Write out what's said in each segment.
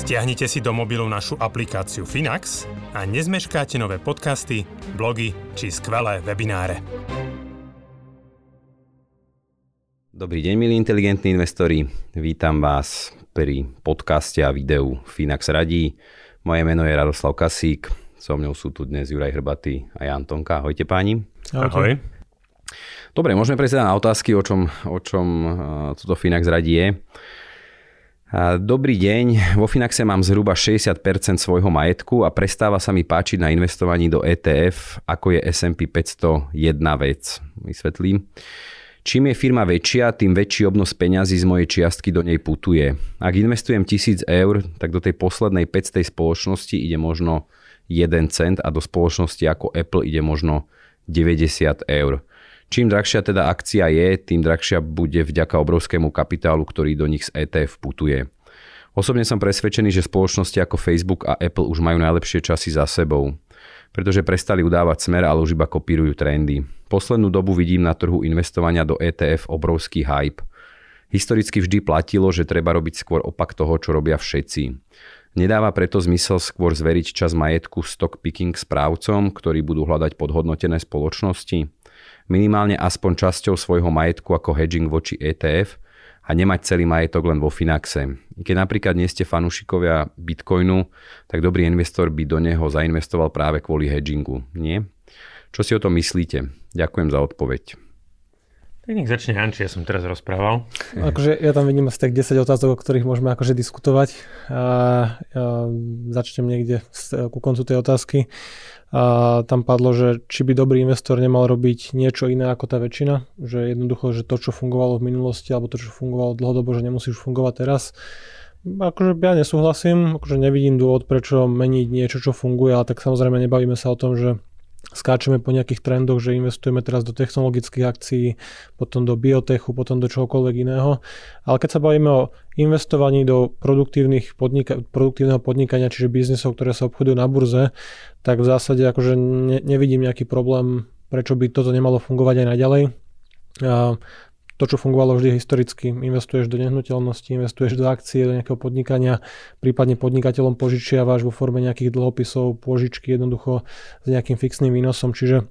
Stiahnite si do mobilu našu aplikáciu Finax a nezmeškáte nové podcasty, blogy či skvelé webináre. Dobrý deň, milí inteligentní investori. Vítam vás pri podcaste a videu Finax radí. Moje meno je Radoslav Kasík, so mnou sú tu dnes Juraj Hrbatý a Jan Tonka. Ahojte páni. Ahoj. Dobre, môžeme prejsť na otázky, o čom, o čom toto Finax radí je. Dobrý deň, vo Finaxe mám zhruba 60% svojho majetku a prestáva sa mi páčiť na investovaní do ETF, ako je S&P 500 jedna vec. Vysvetlím. Čím je firma väčšia, tým väčší obnos peňazí z mojej čiastky do nej putuje. Ak investujem 1000 eur, tak do tej poslednej 500 spoločnosti ide možno 1 cent a do spoločnosti ako Apple ide možno 90 eur. Čím drahšia teda akcia je, tým drahšia bude vďaka obrovskému kapitálu, ktorý do nich z ETF putuje. Osobne som presvedčený, že spoločnosti ako Facebook a Apple už majú najlepšie časy za sebou, pretože prestali udávať smer, ale už iba kopírujú trendy. Poslednú dobu vidím na trhu investovania do ETF obrovský hype. Historicky vždy platilo, že treba robiť skôr opak toho, čo robia všetci. Nedáva preto zmysel skôr zveriť čas majetku stock picking správcom, ktorí budú hľadať podhodnotené spoločnosti? Minimálne aspoň časťou svojho majetku ako hedging voči ETF a nemať celý majetok len vo Finaxe. Keď napríklad nie ste fanúšikovia Bitcoinu, tak dobrý investor by do neho zainvestoval práve kvôli hedgingu, nie? Čo si o tom myslíte? Ďakujem za odpoveď. Nech začne Janči, ja som teraz rozprával. Akože ja tam vidím asi tak 10 otázok, o ktorých môžeme akože diskutovať. A, a začnem niekde ku koncu tej otázky a tam padlo, že či by dobrý investor nemal robiť niečo iné ako tá väčšina, že jednoducho, že to, čo fungovalo v minulosti alebo to, čo fungovalo dlhodobo, že nemusí už fungovať teraz. Akože ja nesúhlasím, akože nevidím dôvod, prečo meniť niečo, čo funguje, ale tak samozrejme nebavíme sa o tom, že skáčeme po nejakých trendoch, že investujeme teraz do technologických akcií, potom do biotechu, potom do čohokoľvek iného. Ale keď sa bavíme o investovaní do produktívnych podnika- produktívneho podnikania, čiže biznisov, ktoré sa obchodujú na burze, tak v zásade akože ne, nevidím nejaký problém, prečo by toto nemalo fungovať aj naďalej. A to, čo fungovalo vždy historicky. Investuješ do nehnuteľnosti, investuješ do akcie, do nejakého podnikania, prípadne podnikateľom požičiavaš vo forme nejakých dlhopisov, požičky jednoducho s nejakým fixným výnosom. Čiže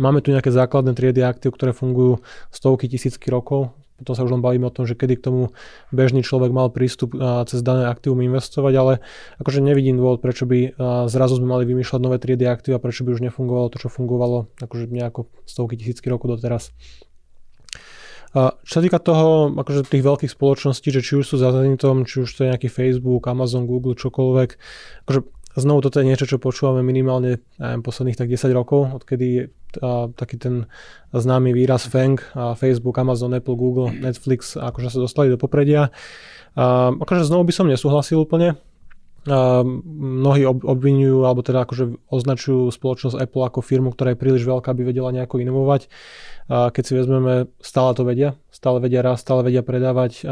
máme tu nejaké základné triedy aktív, ktoré fungujú stovky tisícky rokov. Potom sa už len bavíme o tom, že kedy k tomu bežný človek mal prístup cez dané aktívum investovať, ale akože nevidím dôvod, prečo by zrazu sme mali vymýšľať nové triedy aktív a prečo by už nefungovalo to, čo fungovalo akože nejako stovky tisícky rokov doteraz. Čo sa týka toho, akože tých veľkých spoločností, že či už sú za Zenitom, či už to je nejaký Facebook, Amazon, Google, čokoľvek, akože znovu toto je niečo, čo počúvame minimálne neviem, posledných tak 10 rokov, odkedy a, taký ten známy výraz FANG, a Facebook, Amazon, Apple, Google, Netflix, akože sa dostali do popredia. A, akože znovu by som nesúhlasil úplne, mnohí obvinujú, alebo teda akože označujú spoločnosť Apple ako firmu, ktorá je príliš veľká, aby vedela nejako inovovať. Keď si vezmeme, stále to vedia, stále vedia rast, stále vedia predávať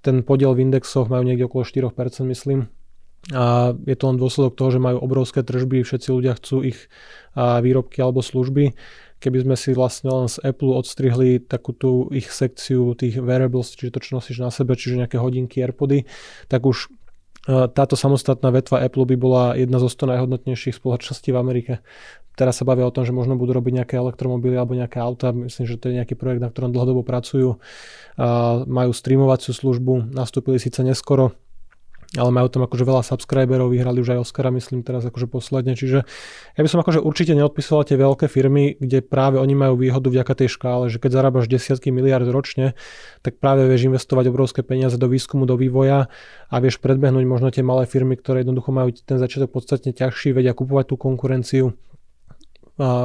ten podiel v indexoch majú niekde okolo 4%, myslím. A je to len dôsledok toho, že majú obrovské tržby, všetci ľudia chcú ich výrobky alebo služby. Keby sme si vlastne len z Apple odstrihli takú tú ich sekciu tých wearables, čiže to, čo nosíš na sebe, čiže nejaké hodinky, Airpody, tak už táto samostatná vetva Apple by bola jedna zo 100 najhodnotnejších spoločností v Amerike. Teraz sa bavia o tom, že možno budú robiť nejaké elektromobily alebo nejaké auta. Myslím, že to je nejaký projekt, na ktorom dlhodobo pracujú. Majú streamovaciu službu, nastúpili síce neskoro, ale majú tam akože veľa subscriberov, vyhrali už aj Oscara, myslím teraz akože posledne, čiže ja by som akože určite neodpisoval tie veľké firmy, kde práve oni majú výhodu vďaka tej škále, že keď zarábaš desiatky miliard ročne, tak práve vieš investovať obrovské peniaze do výskumu, do vývoja a vieš predbehnúť možno tie malé firmy, ktoré jednoducho majú ten začiatok podstatne ťažší, vedia kupovať tú konkurenciu,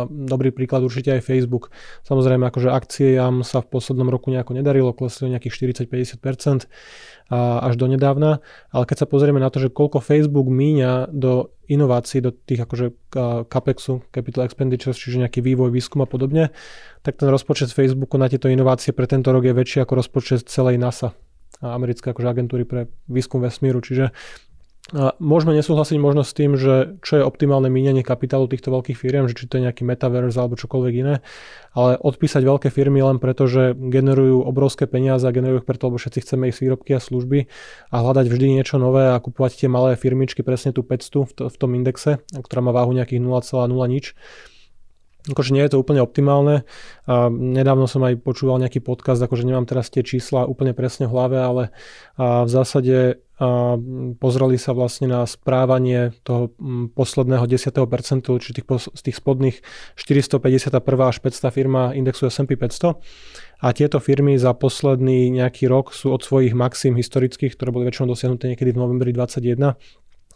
dobrý príklad určite aj Facebook. Samozrejme, akože akciám sa v poslednom roku nejako nedarilo, klesli nejakých 40-50% až do nedávna, ale keď sa pozrieme na to, že koľko Facebook míňa do inovácií, do tých akože CAPEXu, Capital Expenditures, čiže nejaký vývoj, výskum a podobne, tak ten rozpočet Facebooku na tieto inovácie pre tento rok je väčší ako rozpočet celej NASA americké akože agentúry pre výskum vesmíru. Čiže Môžeme nesúhlasiť možno s tým, že čo je optimálne míňanie kapitálu týchto veľkých firiem, že či to je nejaký metaverse alebo čokoľvek iné, ale odpísať veľké firmy len preto, že generujú obrovské peniaze a generujú ich preto, lebo všetci chceme ich výrobky a služby a hľadať vždy niečo nové a kupovať tie malé firmičky, presne tú 500 v, to, v tom indexe, ktorá má váhu nejakých 0,0 nič akože nie je to úplne optimálne. A nedávno som aj počúval nejaký podcast, akože nemám teraz tie čísla úplne presne v hlave, ale a v zásade a pozreli sa vlastne na správanie toho posledného 10%, či tých, z tých spodných 451 až 500 firma indexu S&P 500. A tieto firmy za posledný nejaký rok sú od svojich maxim historických, ktoré boli väčšinou dosiahnuté niekedy v novembri 2021,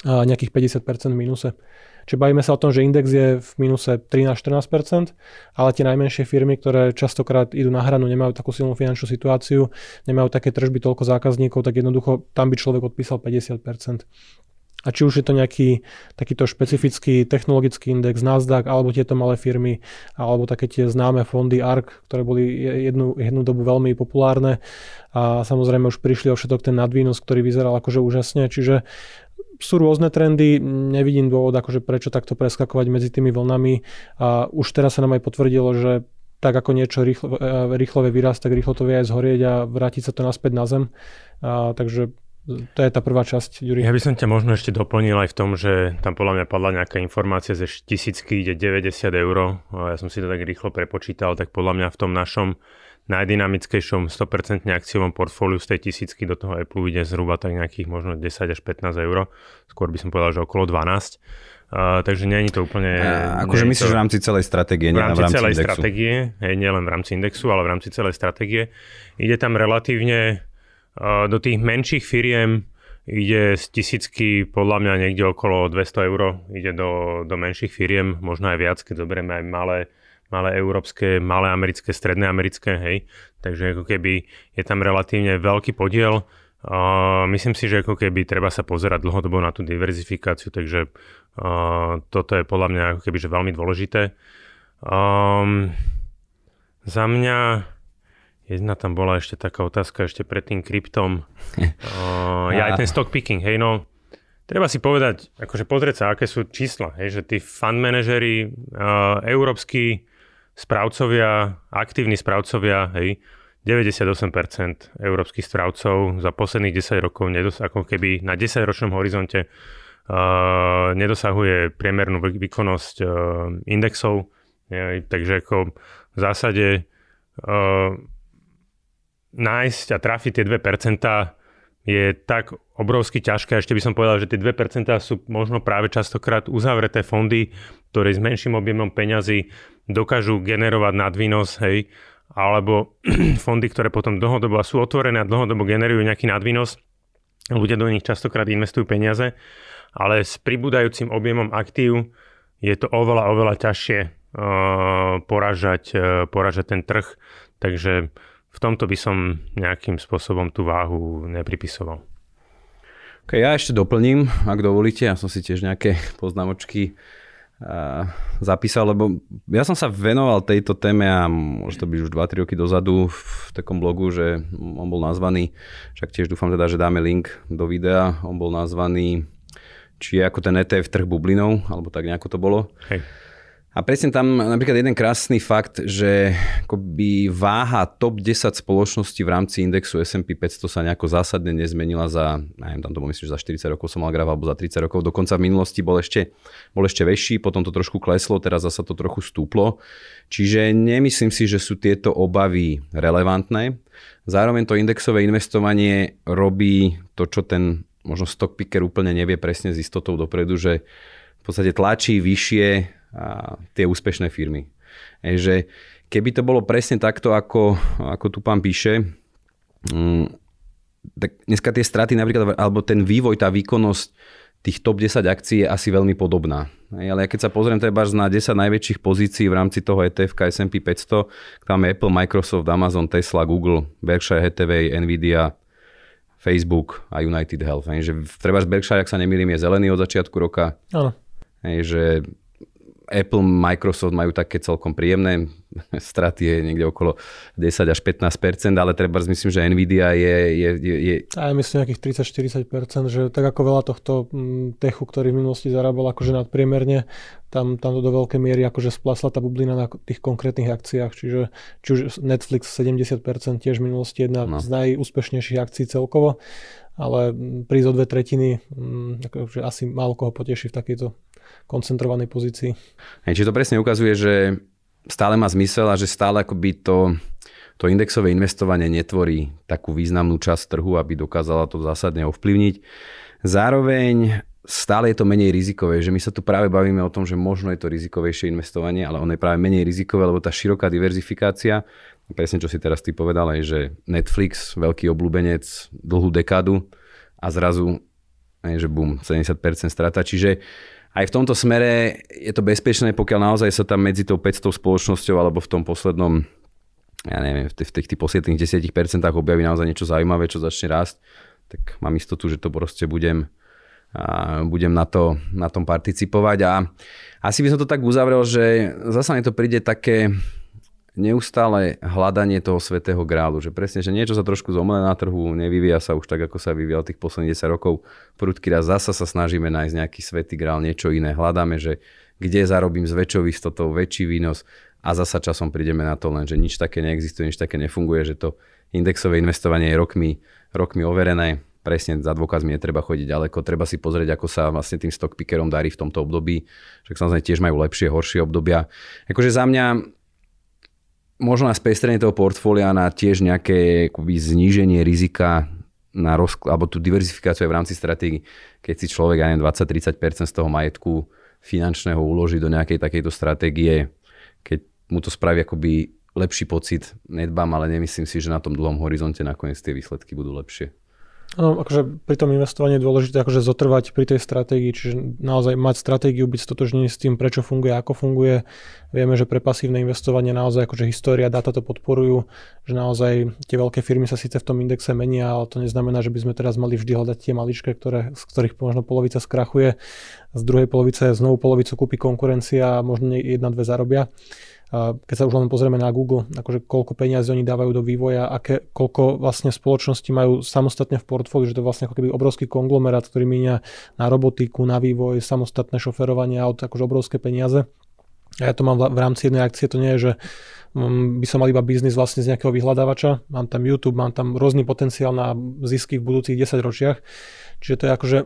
a nejakých 50% v mínuse. Čiže bavíme sa o tom, že index je v minuse 13-14%, ale tie najmenšie firmy, ktoré častokrát idú na hranu, nemajú takú silnú finančnú situáciu, nemajú také tržby, toľko zákazníkov, tak jednoducho tam by človek odpísal 50%. A či už je to nejaký takýto špecifický technologický index Nasdaq, alebo tieto malé firmy, alebo také tie známe fondy ARK, ktoré boli jednu, jednu dobu veľmi populárne a samozrejme už prišli o všetok ten nadvýnos, ktorý vyzeral akože úžasne. Čiže sú rôzne trendy, nevidím dôvod, akože prečo takto preskakovať medzi tými vlnami a už teraz sa nám aj potvrdilo, že tak ako niečo rýchlo, e, rýchlo vie vyrast, tak rýchlo to vie aj zhorieť a vrátiť sa to naspäť na zem. A, takže to je tá prvá časť, Juri. Ja by som ťa možno ešte doplnil aj v tom, že tam podľa mňa padla nejaká informácia, že tisícky ide 90 eur. Ja som si to tak rýchlo prepočítal, tak podľa mňa v tom našom najdynamickejšom 100% akciovom portfóliu z tej tisícky do toho Apple ide zhruba tak nejakých možno 10 až 15 eur. Skôr by som povedal, že okolo 12. Uh, takže nie je to úplne... Uh, akože myslíš to, v rámci celej stratégie, v rámci, v rámci celej indexu. stratégie, hej, nielen v rámci indexu, ale v rámci celej stratégie. Ide tam relatívne uh, do tých menších firiem, ide z tisícky podľa mňa niekde okolo 200 eur, ide do, do menších firiem, možno aj viac, keď zoberieme aj malé malé európske, malé americké, stredné americké, hej. Takže ako keby je tam relatívne veľký podiel. Uh, myslím si, že ako keby treba sa pozerať dlhodobo na tú diverzifikáciu, takže uh, toto je podľa mňa ako keby že veľmi dôležité. Um, za mňa jedna tam bola ešte taká otázka ešte pred tým kryptom. Uh, ja aj ten stock picking, hej no, treba si povedať, akože pozrieť sa, aké sú čísla, hej, že tí fund manažery uh, európsky správcovia, aktívni správcovia, hej, 98% európskych správcov za posledných 10 rokov nedos- ako keby na 10-ročnom horizonte uh, nedosahuje priemernú výkonnosť uh, indexov. Je, takže ako v zásade uh, nájsť a trafiť tie 2% je tak obrovsky ťažké. Ešte by som povedal, že tie 2% sú možno práve častokrát uzavreté fondy, ktoré s menším objemom peňazí dokážu generovať nadvýnos, hej, alebo fondy, ktoré potom dlhodobo sú otvorené a dlhodobo generujú nejaký nadvýnos. Ľudia do nich častokrát investujú peniaze, ale s pribúdajúcim objemom aktív je to oveľa, oveľa ťažšie uh, poražať, uh, poražať ten trh. Takže v tomto by som nejakým spôsobom tú váhu nepripisoval. Ok, ja ešte doplním, ak dovolíte, ja som si tiež nejaké poznámočky zapísal, lebo ja som sa venoval tejto téme a môže to byť už 2-3 roky dozadu v takom blogu, že on bol nazvaný, však tiež dúfam teda, že dáme link do videa, on bol nazvaný či je ako ten ETF trh bublinou, alebo tak nejako to bolo. Hej. A presne tam napríklad jeden krásny fakt, že akoby váha top 10 spoločností v rámci indexu S&P 500 sa nejako zásadne nezmenila za, neviem, tam to myslím, že za 40 rokov som mal graf, alebo za 30 rokov. Dokonca v minulosti bol ešte, bol ešte väčší, potom to trošku kleslo, teraz zasa to trochu stúplo. Čiže nemyslím si, že sú tieto obavy relevantné. Zároveň to indexové investovanie robí to, čo ten možno stock picker úplne nevie presne s istotou dopredu, že v podstate tlačí vyššie a tie úspešné firmy. E, že keby to bolo presne takto, ako, ako tu pán píše, mm, tak dneska tie straty napríklad, alebo ten vývoj, tá výkonnosť tých top 10 akcií je asi veľmi podobná. Ale keď sa pozriem treba na 10 najväčších pozícií v rámci toho ETF S&P 500, tam je Apple, Microsoft, Amazon, Tesla, Google, Berkshire Hathaway, Nvidia, Facebook a United Health. Že treba z Berkshire, ak sa nemýlim, je zelený od začiatku roka. Áno. Že Apple, Microsoft majú také celkom príjemné straty je niekde okolo 10 až 15% ale treba myslím, že Nvidia je... je, je, je... A ja myslím nejakých 30-40% že tak ako veľa tohto mm, techu, ktorý v minulosti zarábal akože nadpriemerne, tam, tam to do veľkej miery akože splasla tá bublina na tých konkrétnych akciách, čiže či už Netflix 70% tiež v minulosti jedna no. z najúspešnejších akcií celkovo, ale prísť o dve tretiny, mm, akože asi málo koho poteší v takejto koncentrovanej pozícii. Hej, čiže to presne ukazuje, že stále má zmysel a že stále akoby to, to indexové investovanie netvorí takú významnú časť trhu, aby dokázala to zásadne ovplyvniť. Zároveň stále je to menej rizikové, že my sa tu práve bavíme o tom, že možno je to rizikovejšie investovanie, ale ono je práve menej rizikové, lebo tá široká diverzifikácia, presne čo si teraz ty povedal, je, že Netflix, veľký obľúbenec, dlhú dekádu a zrazu je, že bum, 70% strata. Čiže aj v tomto smere je to bezpečné, pokiaľ naozaj sa tam medzi tou 500 spoločnosťou alebo v tom poslednom ja neviem, v tých, tých posledných 10% objaví naozaj niečo zaujímavé, čo začne rásť, tak mám istotu, že to proste budem, a budem na, to, na tom participovať. A asi by som to tak uzavrel, že zase mi to príde také, neustále hľadanie toho svetého grálu, že presne, že niečo sa trošku zomle na trhu, nevyvíja sa už tak, ako sa vyvíjal tých posledných 10 rokov. Prudký raz zasa sa snažíme nájsť nejaký svetý grál, niečo iné. Hľadáme, že kde zarobím s väčšou istotou väčší výnos a zasa časom prídeme na to len, že nič také neexistuje, nič také nefunguje, že to indexové investovanie je rokmi, rokmi overené. Presne za dôkazmi netreba chodiť ďaleko, treba si pozrieť, ako sa vlastne tým stock pickerom darí v tomto období. Však samozrejme tiež majú lepšie, horšie obdobia. Akože za mňa možno na spestrenie toho portfólia na tiež nejaké akoby, zníženie rizika na rozkl- alebo tú diverzifikáciu aj v rámci stratégie, keď si človek aj 20-30% z toho majetku finančného uloží do nejakej takejto stratégie, keď mu to spraví akoby lepší pocit, nedbám, ale nemyslím si, že na tom dlhom horizonte nakoniec tie výsledky budú lepšie. No, akože pri tom investovaní je dôležité akože zotrvať pri tej stratégii, čiže naozaj mať stratégiu, byť stotožnený s tým, prečo funguje, ako funguje. Vieme, že pre pasívne investovanie naozaj akože história, dáta to podporujú, že naozaj tie veľké firmy sa síce v tom indexe menia, ale to neznamená, že by sme teraz mali vždy hľadať tie maličké, ktoré, z ktorých možno polovica skrachuje, z druhej polovice znovu polovicu kúpi konkurencia a možno jedna, dve zarobia keď sa už len pozrieme na Google, akože koľko peniazy oni dávajú do vývoja, aké, koľko vlastne spoločnosti majú samostatne v portfóliu, že to je vlastne ako keby obrovský konglomerát, ktorý míňa na robotiku, na vývoj, samostatné šoferovanie aut, akože obrovské peniaze. A ja to mám v rámci jednej akcie, to nie je, že mm, by som mal iba biznis vlastne z nejakého vyhľadávača, mám tam YouTube, mám tam rôzny potenciál na zisky v budúcich 10 ročiach, čiže to je akože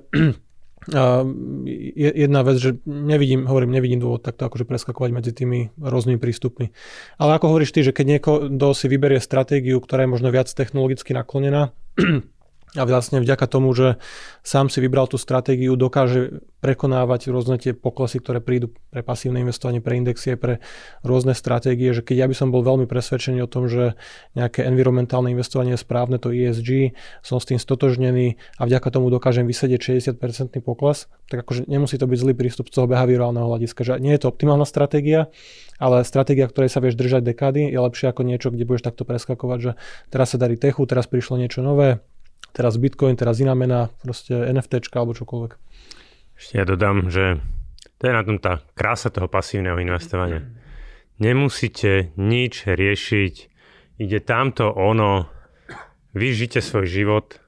jedna vec, že nevidím, hovorím, nevidím dôvod takto akože preskakovať medzi tými rôznymi prístupmi. Ale ako hovoríš ty, že keď niekto si vyberie stratégiu, ktorá je možno viac technologicky naklonená, a vlastne vďaka tomu, že sám si vybral tú stratégiu, dokáže prekonávať rôzne tie poklesy, ktoré prídu pre pasívne investovanie, pre indexie, pre rôzne stratégie, že keď ja by som bol veľmi presvedčený o tom, že nejaké environmentálne investovanie je správne, to ESG, som s tým stotožnený a vďaka tomu dokážem vysedieť 60% pokles, tak akože nemusí to byť zlý prístup z toho behaviorálneho hľadiska, že nie je to optimálna stratégia, ale stratégia, ktorej sa vieš držať dekády, je lepšie ako niečo, kde budeš takto preskakovať, že teraz sa darí techu, teraz prišlo niečo nové, teraz Bitcoin, teraz iná mena, proste NFT alebo čokoľvek. Ešte ja dodám, že to je na tom tá krása toho pasívneho investovania. Nemusíte nič riešiť, ide tamto ono, vy žite svoj život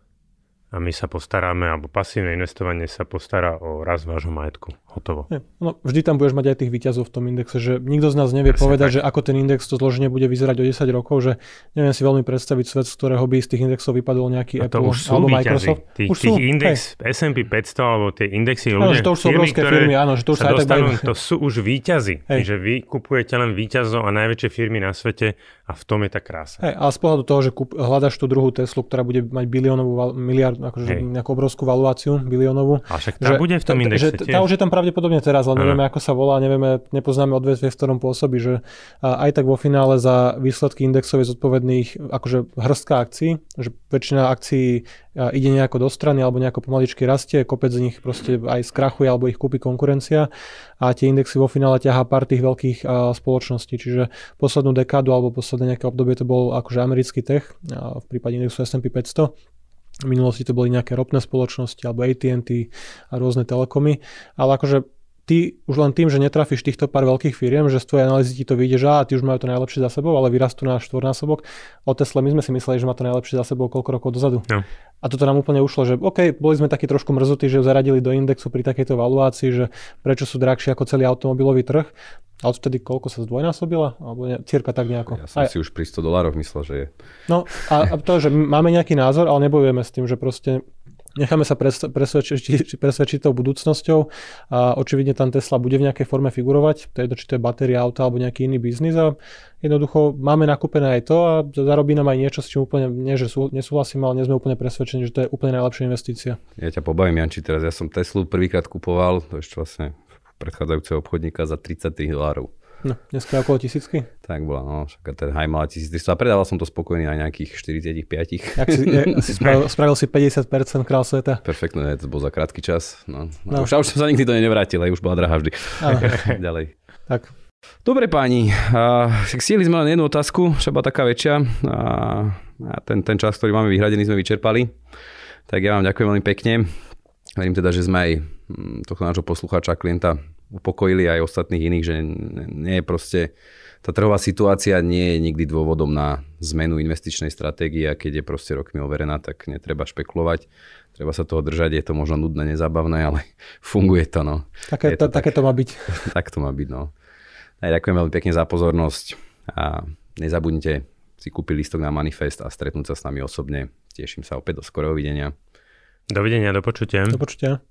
a my sa postaráme, alebo pasívne investovanie sa postará o raz vášho majetku. Hotovo. Je, no, vždy tam budeš mať aj tých výťazov v tom indexe, že nikto z nás nevie Presne povedať, tak. že ako ten index to zloženie bude vyzerať o 10 rokov, že neviem si veľmi predstaviť svet, z ktorého by z tých indexov vypadol nejaký a Apple už sú alebo Microsoft. Tých, už tých sú, index hej. S&P 500 alebo tie indexy ľudia, áno, že to už sú firmy, obrovské firmy, áno, že to už sa, sa dostanú, to sú už výťazy. Hej. Že vy kupujete len výťazov a najväčšie firmy na svete a v tom je tá krása. Hej, a z pohľadu toho, že kúp, hľadaš tú druhú Teslu, ktorá bude mať biliónovú, miliard, akože nejakú obrovskú valuáciu biliónovú. A však tá že, bude v tom indexe že, Tá už je tam pravdepodobne Pravdepodobne teraz, ale nevieme, ako sa volá, nevieme, nepoznáme odvetvie, v ktorom pôsobí, že aj tak vo finále za výsledky indexov je zodpovedných akože hrstka akcií, že väčšina akcií ide nejako do strany alebo nejako pomaličky rastie, kopec z nich proste aj skrachuje alebo ich kúpi konkurencia a tie indexy vo finále ťahá pár tých veľkých spoločností, čiže poslednú dekádu alebo posledné nejaké obdobie to bol akože americký tech, v prípade indexu S&P 500 minulosti to boli nejaké ropné spoločnosti alebo AT&T a rôzne telekomy, ale akože ty už len tým, že netrafíš týchto pár veľkých firiem, že z tvojej analýzy ti to vyjde, že á, ty už majú to najlepšie za sebou, ale vyrastú na štvornásobok. O Tesla my sme si mysleli, že má to najlepšie za sebou koľko rokov dozadu. No. A toto nám úplne ušlo, že OK, boli sme takí trošku mrzutí, že ju zaradili do indexu pri takejto valuácii, že prečo sú drahšie ako celý automobilový trh. A odvtedy koľko sa zdvojnásobila? Alebo ne, cirka tak nejako. Ja som Aj... si už pri 100 dolárov myslel, že je. No a, a to, že máme nejaký názor, ale nebojujeme s tým, že proste necháme sa presvedčiť, presvedčiť tou budúcnosťou a očividne tam Tesla bude v nejakej forme figurovať, to je či to je batéria auta alebo nejaký iný biznis a jednoducho máme nakúpené aj to a zarobí nám aj niečo, s čím úplne nie, že sú, nesúhlasím, ale nie sme úplne presvedčení, že to je úplne najlepšia investícia. Ja ťa pobavím, Janči, teraz ja som Teslu prvýkrát kupoval, to ešte vlastne predchádzajúceho obchodníka za 33 dolárov. No, dneska okolo tisícky? Tak bola, no, však ten high mala 1300 a predával som to spokojný na nejakých 45. Jak si, je, si spravil, spravil, si 50% král sveta. Perfektné, to bol za krátky čas. No. No. Už, už som sa nikdy to nevrátil, aj už bola drahá vždy. Ďalej. Tak. Dobre páni, stihli sme len jednu otázku, bola taká väčšia. A, a ten, ten čas, ktorý máme vyhradený, sme vyčerpali. Tak ja vám ďakujem veľmi pekne. Verím teda, že sme aj hm, tohto nášho poslucháča, klienta upokojili aj ostatných iných, že nie je proste tá trhová situácia nie je nikdy dôvodom na zmenu investičnej stratégie a keď je proste rokmi overená, tak netreba špekulovať. Treba sa toho držať, je to možno nudné, nezabavné, ale funguje to. No. Také, to, také to má byť. tak to má byť, no. Aj ďakujem veľmi pekne za pozornosť a nezabudnite si kúpiť listok na manifest a stretnúť sa s nami osobne. Teším sa opäť do skorého videnia. Dovidenia, do počutia. Do počutia.